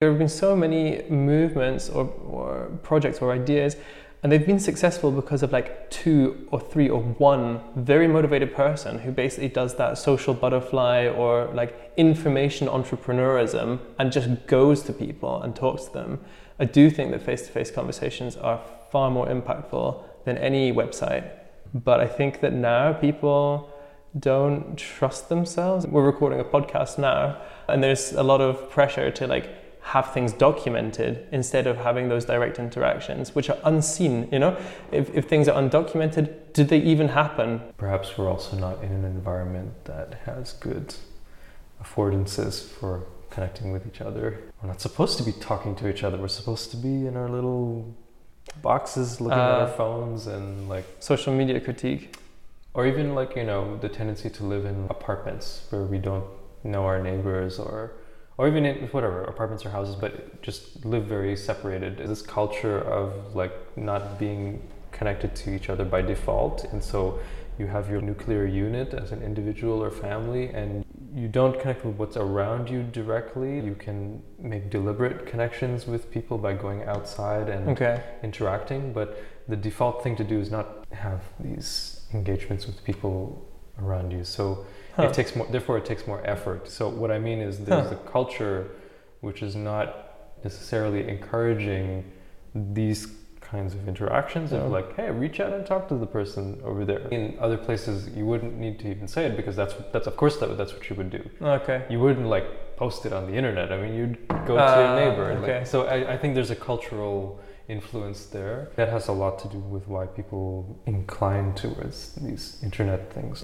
There have been so many movements or, or projects or ideas and they've been successful because of like two or three or one very motivated person who basically does that social butterfly or like information entrepreneurism and just goes to people and talks to them. I do think that face to face conversations are far more impactful than any website. But I think that now people don't trust themselves. We're recording a podcast now, and there's a lot of pressure to like have things documented instead of having those direct interactions, which are unseen. You know, if, if things are undocumented, did they even happen? Perhaps we're also not in an environment that has good affordances for connecting with each other. We're not supposed to be talking to each other. We're supposed to be in our little boxes looking uh, at our uh, phones and like social media critique. Or even like, you know, the tendency to live in apartments where we don't know our neighbors or or even in whatever apartments or houses, but just live very separated. This culture of like not being connected to each other by default, and so you have your nuclear unit as an individual or family, and you don't connect with what's around you directly. You can make deliberate connections with people by going outside and okay. interacting, but the default thing to do is not have these engagements with people around you. So Huh. It takes more, therefore, it takes more effort. So what I mean is, there's huh. a culture which is not necessarily encouraging these kinds of interactions of like, hey, reach out and talk to the person over there. In other places, you wouldn't need to even say it because that's that's of course that, that's what you would do. Okay. You wouldn't like post it on the internet. I mean, you'd go uh, to your neighbor. Okay. Like, so I, I think there's a cultural influence there that has a lot to do with why people incline towards these internet things.